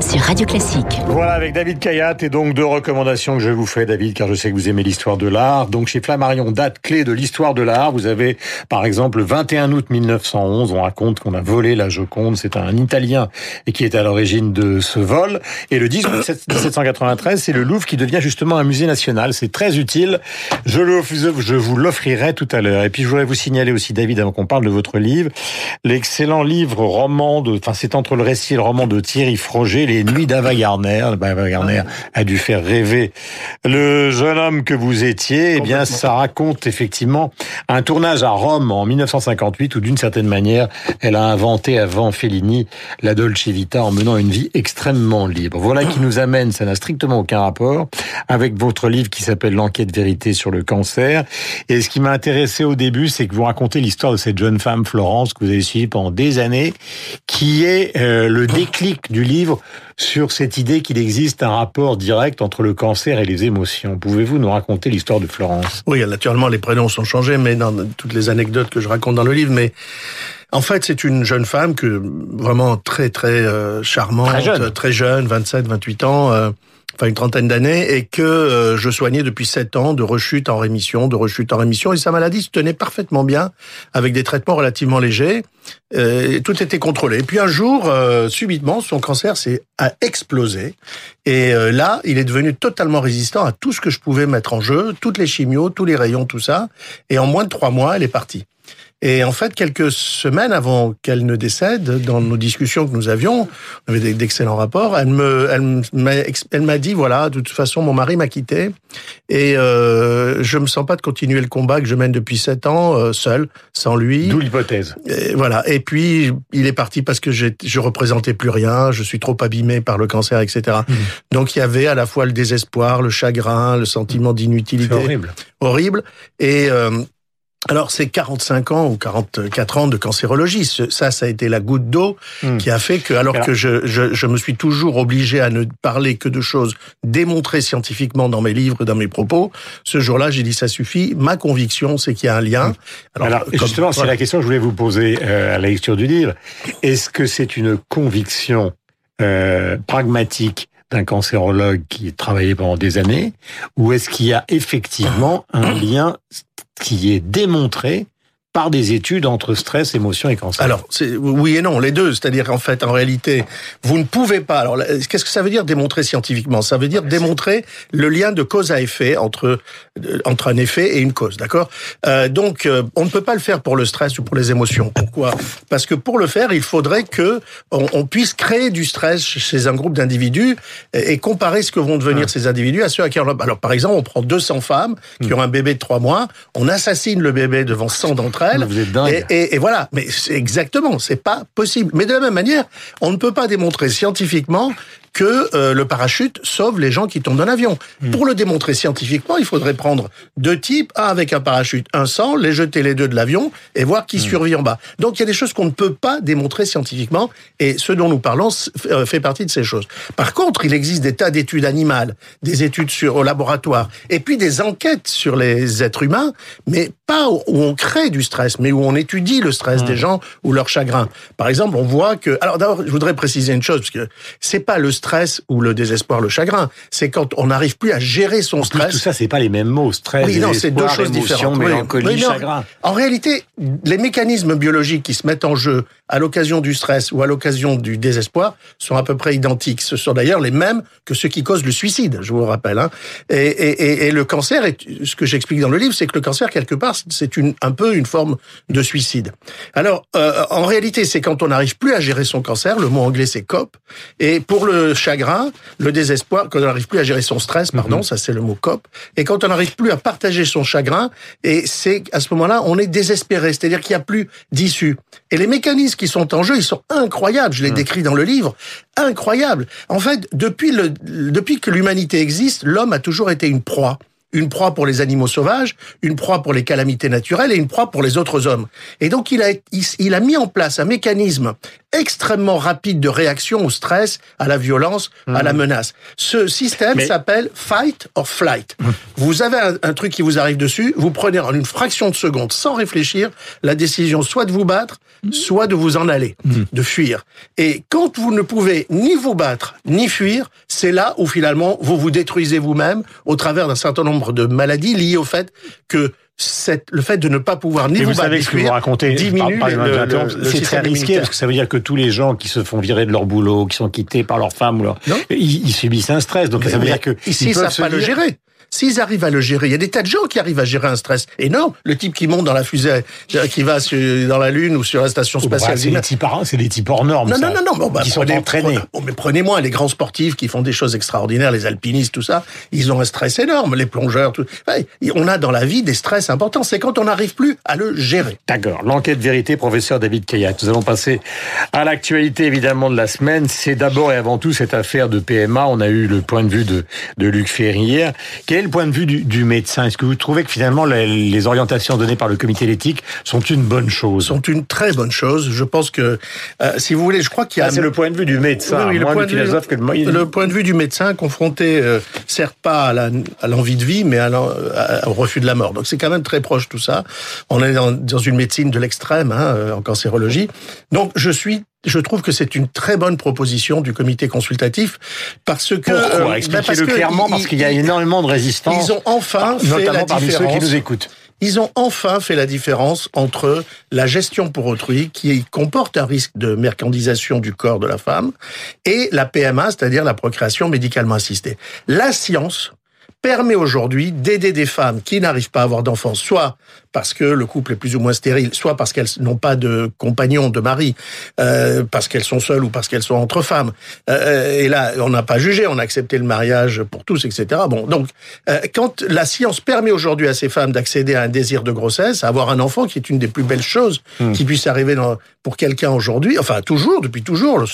sur Radio Classique. Voilà, avec David Kayat, et donc deux recommandations que je vous fais, David, car je sais que vous aimez l'histoire de l'art. Donc, chez Flammarion, date clé de l'histoire de l'art. Vous avez, par exemple, le 21 août 1911, on raconte qu'on a volé la Joconde. C'est un Italien qui est à l'origine de ce vol. Et le 10 août 1793, c'est le Louvre qui devient justement un musée national. C'est très utile. Je, je vous l'offrirai tout à l'heure. Et puis, je voudrais vous signaler aussi, David, avant qu'on parle de votre livre, l'excellent livre roman de, enfin, c'est entre le récit et le roman de Thierry Froger, Les Nuits d'Ava Garner. Ava Garner a dû faire rêver le jeune homme que vous étiez. Eh bien, ça raconte effectivement un tournage à Rome en 1958 où d'une certaine manière, elle a inventé avant Fellini la Dolce Vita en menant une vie extrêmement libre. Voilà qui nous amène, ça n'a strictement aucun rapport, avec votre livre qui s'appelle L'enquête vérité sur le cancer. Et ce qui m'a intéressé au début, c'est que vous racontez l'histoire de cette jeune femme, Florence, que vous avez suivie pendant des années, qui est euh, le déclic du livre sur cette idée qu'il existe un rapport direct entre le cancer et les émotions. Pouvez-vous nous raconter l'histoire de Florence? Oui, naturellement, les prénoms sont changés, mais dans toutes les anecdotes que je raconte dans le livre, mais en fait, c'est une jeune femme que vraiment très très euh, charmante, très jeune, très jeune 27, 28 ans. Euh, enfin une trentaine d'années, et que euh, je soignais depuis sept ans de rechute en rémission, de rechute en rémission, et sa maladie se tenait parfaitement bien avec des traitements relativement légers. Euh, tout était contrôlé. Et puis un jour, euh, subitement, son cancer s'est a explosé, et euh, là, il est devenu totalement résistant à tout ce que je pouvais mettre en jeu, toutes les chimios, tous les rayons, tout ça. Et en moins de trois mois, elle est partie. Et en fait, quelques semaines avant qu'elle ne décède, dans nos discussions que nous avions, on avait d'excellents rapports, elle me, elle m'a, elle m'a dit, voilà, de toute façon, mon mari m'a quitté et euh, je me sens pas de continuer le combat que je mène depuis sept ans euh, seul, sans lui. D'où l'hypothèse. Voilà. Et puis, il est parti parce que je je représentais plus rien, je suis trop abîmé par le cancer, etc. Mmh. Donc, il y avait à la fois le désespoir, le chagrin, le sentiment d'inutilité. horrible. Horrible. Et euh, alors, c'est 45 ans ou 44 ans de cancérologie. Ça, ça a été la goutte d'eau mmh. qui a fait que, alors, que je, je, je, me suis toujours obligé à ne parler que de choses démontrées scientifiquement dans mes livres, dans mes propos, ce jour-là, j'ai dit ça suffit. Ma conviction, c'est qu'il y a un lien. Alors, alors comme, justement, c'est la question que je voulais vous poser euh, à la lecture du livre. Est-ce que c'est une conviction euh, pragmatique d'un cancérologue qui a travaillé pendant des années, ou est-ce qu'il y a effectivement un lien qui est démontré par des études entre stress, émotion et cancer. Alors, oui et non, les deux. C'est-à-dire qu'en fait, en réalité, vous ne pouvez pas... Alors, qu'est-ce que ça veut dire démontrer scientifiquement? Ça veut dire démontrer le lien de cause à effet entre, entre un effet et une cause, d'accord? Euh, Donc, euh, on ne peut pas le faire pour le stress ou pour les émotions. Pourquoi? Parce que pour le faire, il faudrait que on, on puisse créer du stress chez un groupe d'individus et, et, comparer ce que vont devenir ces individus à ceux à qui on... Alors, par exemple, on prend 200 femmes qui ont un bébé de 3 mois, on assassine le bébé devant 100 d'entre elles, vous êtes dingue. Et, et, et voilà, mais c'est exactement, c'est pas possible. Mais de la même manière, on ne peut pas démontrer scientifiquement que euh, le parachute sauve les gens qui tombent d'un avion. Mmh. Pour le démontrer scientifiquement, il faudrait prendre deux types, un avec un parachute, un sans, les jeter les deux de l'avion et voir qui mmh. survit en bas. Donc il y a des choses qu'on ne peut pas démontrer scientifiquement et ce dont nous parlons euh, fait partie de ces choses. Par contre, il existe des tas d'études animales, des études sur au laboratoire et puis des enquêtes sur les êtres humains, mais pas où on crée du stress, mais où on étudie le stress mmh. des gens ou leur chagrin. Par exemple, on voit que alors d'abord, je voudrais préciser une chose parce que c'est pas le stress ou le désespoir, le chagrin. C'est quand on n'arrive plus à gérer son en stress. Plus, tout ça, c'est pas les mêmes mots. Stress, oui, non, c'est deux choses différentes. Mélancolie, oui. chagrin. En réalité, les mécanismes biologiques qui se mettent en jeu à l'occasion du stress ou à l'occasion du désespoir sont à peu près identiques. Ce sont d'ailleurs les mêmes que ceux qui causent le suicide, je vous rappelle. Hein. Et, et, et, le cancer, est, ce que j'explique dans le livre, c'est que le cancer, quelque part, c'est une, un peu une forme de suicide. Alors, euh, en réalité, c'est quand on n'arrive plus à gérer son cancer, le mot anglais c'est COP, et pour le chagrin, le désespoir, quand on n'arrive plus à gérer son stress, pardon, mm -hmm. ça c'est le mot COP, et quand on n'arrive plus à partager son chagrin, et c'est à ce moment-là, on est désespéré, c'est-à-dire qu'il n'y a plus d'issue. Et les mécanismes qui sont en jeu, ils sont incroyables. Je les décris dans le livre. Incroyables. En fait, depuis, le, depuis que l'humanité existe, l'homme a toujours été une proie une proie pour les animaux sauvages, une proie pour les calamités naturelles et une proie pour les autres hommes. Et donc il a, il, a mis en place un mécanisme extrêmement rapide de réaction au stress, à la violence, à la mmh. menace. Ce système s'appelle fight or flight. Mmh. Vous avez un, truc qui vous arrive dessus, vous prenez en une fraction de seconde, sans réfléchir, la décision soit de vous battre, mmh. soit de vous en aller, de fuir. Et quand vous ne pouvez ni vous battre, ni fuir, c'est là où finalement vous vous détruisez vous-même au travers d'un certain nombre de maladies liées au fait que le fait de ne pas pouvoir ni vous, vous savez ce que vous racontez diminue c'est très risqué parce que ça veut dire que tous les gens qui se font virer de leur boulot, qui sont quittés par leur femme ou leur, ils, subissent un stress. Donc ça veut dire que ici, ils savent pas le gérer. S'ils arrivent à le gérer, il y a des tas de gens qui arrivent à gérer un stress énorme. Le type qui monte dans la fusée, qui va dans la Lune ou sur la station oh, bah, spatiale. c'est des des types hors normes. Non, non, non, non, bah, qui sont entraînés. mais prenez-moi les grands sportifs qui font des choses extraordinaires, les alpinistes, tout ça. Ils ont un stress énorme, les plongeurs. Tout. on a dans la vie des stress importants. C'est quand on n'arrive plus à le gérer. D'accord. L'enquête vérité, professeur David Kayat. Nous allons passer à l'actualité évidemment de la semaine. C'est d'abord et avant tout cette affaire de PMA. On a eu le point de vue de, de Luc Ferry hier. Quel est le point de vue du, du médecin? Est-ce que vous trouvez que finalement les, orientations données par le comité d'éthique sont une bonne chose? Sont une très bonne chose. Je pense que, euh, si vous voulez, je crois qu'il y a... Ah, c'est le point de vue du médecin, oui, le, point de vue, que le... le point de vue du médecin confronté, euh, certes pas à l'envie de vie, mais à au refus de la mort. Donc c'est quand même très proche tout ça. On est dans, dans une médecine de l'extrême, hein, euh, en cancérologie. Donc je suis je trouve que c'est une très bonne proposition du comité consultatif parce que Pourquoi expliquez-le clairement parce qu'il y a énormément de résistance. Ils ont enfin fait la différence. Ceux qui nous écoutent. Ils ont enfin fait la différence entre la gestion pour autrui, qui comporte un risque de mercandisation du corps de la femme, et la PMA, c'est-à-dire la procréation médicalement assistée. La science permet aujourd'hui d'aider des femmes qui n'arrivent pas à avoir d'enfants, soit parce que le couple est plus ou moins stérile, soit parce qu'elles n'ont pas de compagnon, de mari, euh, parce qu'elles sont seules ou parce qu'elles sont entre femmes. Euh, et là, on n'a pas jugé, on a accepté le mariage pour tous, etc. Bon, donc, euh, quand la science permet aujourd'hui à ces femmes d'accéder à un désir de grossesse, à avoir un enfant, qui est une des plus belles choses hmm. qui puisse arriver dans, pour quelqu'un aujourd'hui, enfin toujours, depuis toujours,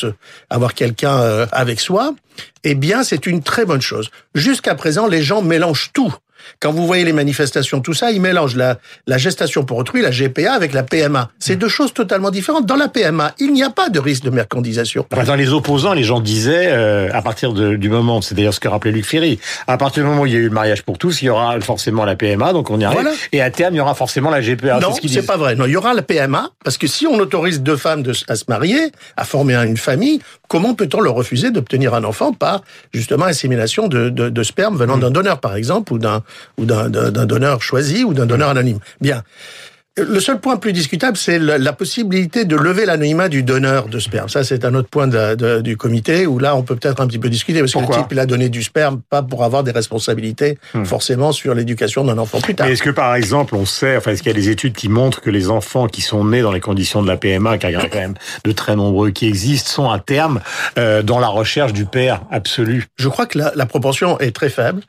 avoir quelqu'un euh, avec soi, eh bien, c'est une très bonne chose. Jusqu'à présent, les gens mélangent tout. Quand vous voyez les manifestations, tout ça, ils mélangent la, la gestation pour autrui, la GPA, avec la PMA. C'est deux choses totalement différentes. Dans la PMA, il n'y a pas de risque de mercandisation. Dans les opposants, les gens disaient, euh, à partir de, du moment, c'est d'ailleurs ce que rappelait Luc Ferry, à partir du moment où il y a eu le mariage pour tous, il y aura forcément la PMA, donc on y arrive. Et à terme, il y aura forcément la GPA. Non, c'est pas vrai. Non, il y aura la PMA, parce que si on autorise deux femmes de, à se marier, à former une famille, comment peut-on leur refuser d'obtenir un enfant par, justement, insémination de, de, de sperme venant mmh. d'un donneur, par exemple, ou d'un ou d'un donneur choisi ou d'un donneur anonyme. Bien. Le seul point plus discutable, c'est la possibilité de lever l'anonymat du donneur de sperme. Ça, c'est un autre point de, du comité où là, on peut peut-être un petit peu discuter parce que le type, il a donné du sperme pas pour avoir des responsabilités hmm. forcément sur l'éducation d'un enfant plus tard. Est-ce que par exemple, on sait, enfin, est-ce qu'il y a des études qui montrent que les enfants qui sont nés dans les conditions de la PMA, car il y en a quand même de très nombreux qui existent, sont à terme euh, dans la recherche du père absolu? Je crois que la, la, proportion est très faible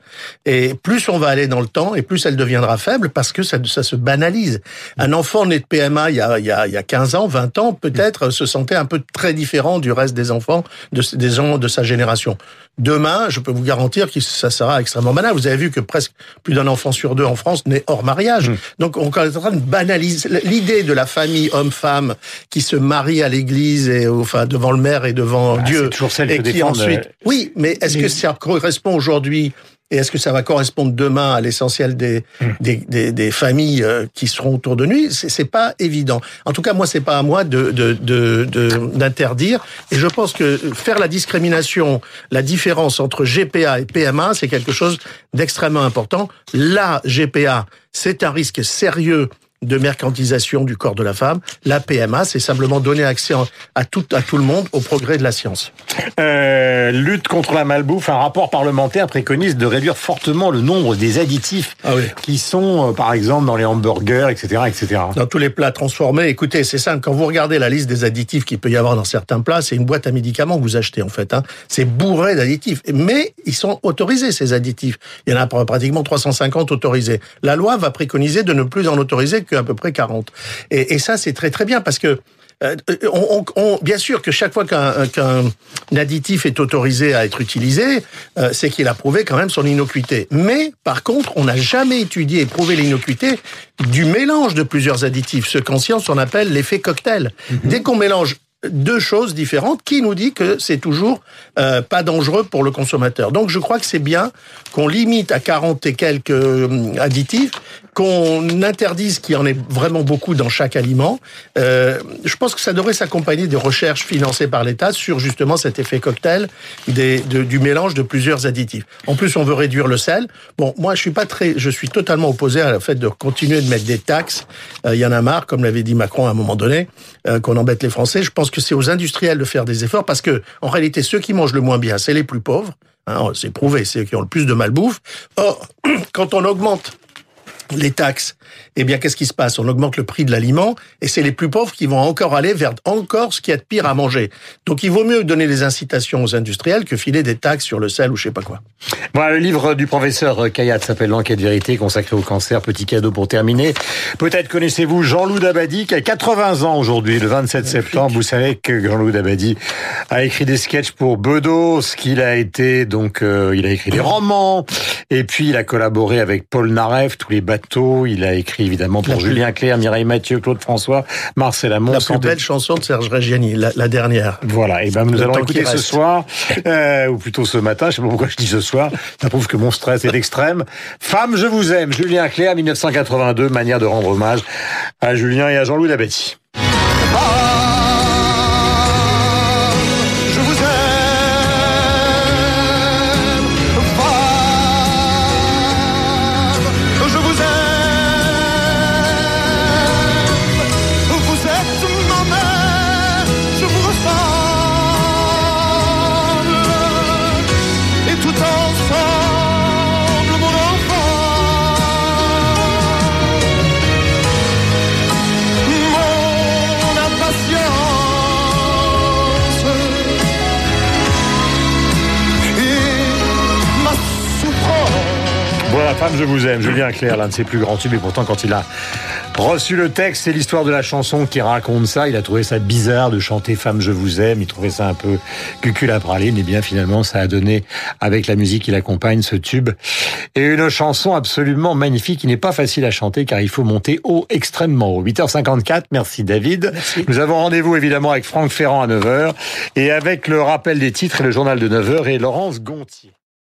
et plus on va aller dans le temps et plus elle deviendra faible parce que ça, ça se banalise. Un enfant né de PMA il y a, il y a, il y a 15 ans, 20 ans, peut-être se sentait un peu très différent du reste des enfants de, des gens de sa génération. Demain, je peux vous garantir que ça sera extrêmement banal. Vous avez vu que presque plus d'un enfant sur deux en France naît hors mariage. Mmh. Donc on est en train de banaliser l'idée de la famille homme-femme qui se marie à l'église et enfin devant le maire et devant ah, Dieu. Toujours celle et qui ensuite. Euh, oui, mais est-ce que ça correspond aujourd'hui et est-ce que ça va correspondre demain à l'essentiel des, hmm. des, des, des, familles euh, qui seront autour de nous C'est pas évident. En tout cas, moi, c'est pas à moi de d'interdire. De, de, et je pense que faire la discrimination, la différence entre GPA et PMA, c'est quelque chose d'extrêmement important. La GPA, c'est un risque sérieux de mercantilisation du corps de la femme. La PMA, c'est simplement donner accès à tout, à tout le monde au progrès de la science. Euh, lutte contre la malbouffe, un rapport parlementaire préconise de réduire fortement le nombre des additifs ah qui sont, euh, par exemple, dans les hamburgers, etc., etc. Dans tous les plats transformés. Écoutez, c'est simple. Quand vous regardez la liste des additifs qu'il peut y avoir dans certains plats, c'est une boîte à médicaments que vous achetez, en fait. Hein. C'est bourré d'additifs. Mais ils sont autorisés, ces additifs. Il y en a pratiquement 350 autorisés. La loi va préconiser de ne plus en autoriser qu'à peu près 40. Et, et ça, c'est très très bien parce que euh, on, on, bien sûr que chaque fois qu'un qu'un additif est autorisé à être utilisé, euh, c'est qu'il a prouvé quand même son innocuité. Mais par contre, on n'a jamais étudié et prouvé l'innocuité du mélange de plusieurs additifs, ce qu'en science on appelle l'effet cocktail. Mhm. Dès qu'on mélange deux choses différentes qui nous dit que c'est toujours euh, pas dangereux pour le consommateur. Donc je crois que c'est bien qu'on limite à 40 et quelques euh, additifs, qu'on interdise qu'il y en ait vraiment beaucoup dans chaque aliment. Euh, je pense que ça devrait s'accompagner des recherches financées par l'État sur justement cet effet cocktail des, du mélange de plusieurs additifs. En plus, on veut réduire le sel. Bon, moi, je suis pas très, je suis totalement opposé à le fait de continuer de mettre des taxes. Il y en a marre, comme l'avait dit Macron à un moment donné, qu'on embête les Français. Je pense que c'est aux industriels de faire des efforts parce que, en réalité, ceux qui mangent le moins bien, c'est les plus pauvres. Hein, c'est prouvé, c'est qui ont le plus de malbouffe. Or, quand on augmente les taxes, eh bien, qu'est-ce qui se passe? On augmente le prix de l'aliment et c'est les plus pauvres qui vont encore aller vers encore ce qui est de pire à manger. Donc, il vaut mieux donner des incitations aux industriels que filer des taxes sur le sel ou je sais pas quoi. Voilà, le livre du professeur Kayat s'appelle L'enquête vérité consacré au cancer. Petit cadeau pour terminer. Peut-être connaissez-vous Jean-Loup Dabadi qui a 80 ans aujourd'hui, le 27 septembre. Vous savez que Jean-Loup Dabadi a écrit des sketchs pour Bedos, qu'il a été donc euh, il a écrit des romans et puis il a collaboré avec Paul Naref, tous les Il a écrit évidemment pour Julien Clerc, Mireille Mathieu, Claude François, Marcel Amont. La plus belle chanson de Serge Reggiani, la, dernière. Voilà, et ben nous allons écouter ce soir, euh, ou plutôt ce matin, je sais pas pourquoi je dis ce soir, ça prouve que mon stress est extrême. Femme, je vous aime, Julien Clerc, 1982, manière de rendre hommage à Julien et à Jean-Louis femme, je vous aime. Julien Clerc, l'un de ses plus grands tubes, et pourtant, quand il a reçu le texte, c'est l'histoire de la chanson qui raconte ça. Il a trouvé ça bizarre de chanter Femme, je vous aime. Il trouvait ça un peu cucul à praline. Et bien, finalement, ça a donné, avec la musique qui l'accompagne, ce tube. Et une chanson absolument magnifique qui n'est pas facile à chanter car il faut monter haut, extrêmement haut. 8h54. Merci, David. Nous avons rendez-vous, évidemment, avec Franck Ferrand à 9h et avec le rappel des titres et le journal de 9h et Laurence Gontier.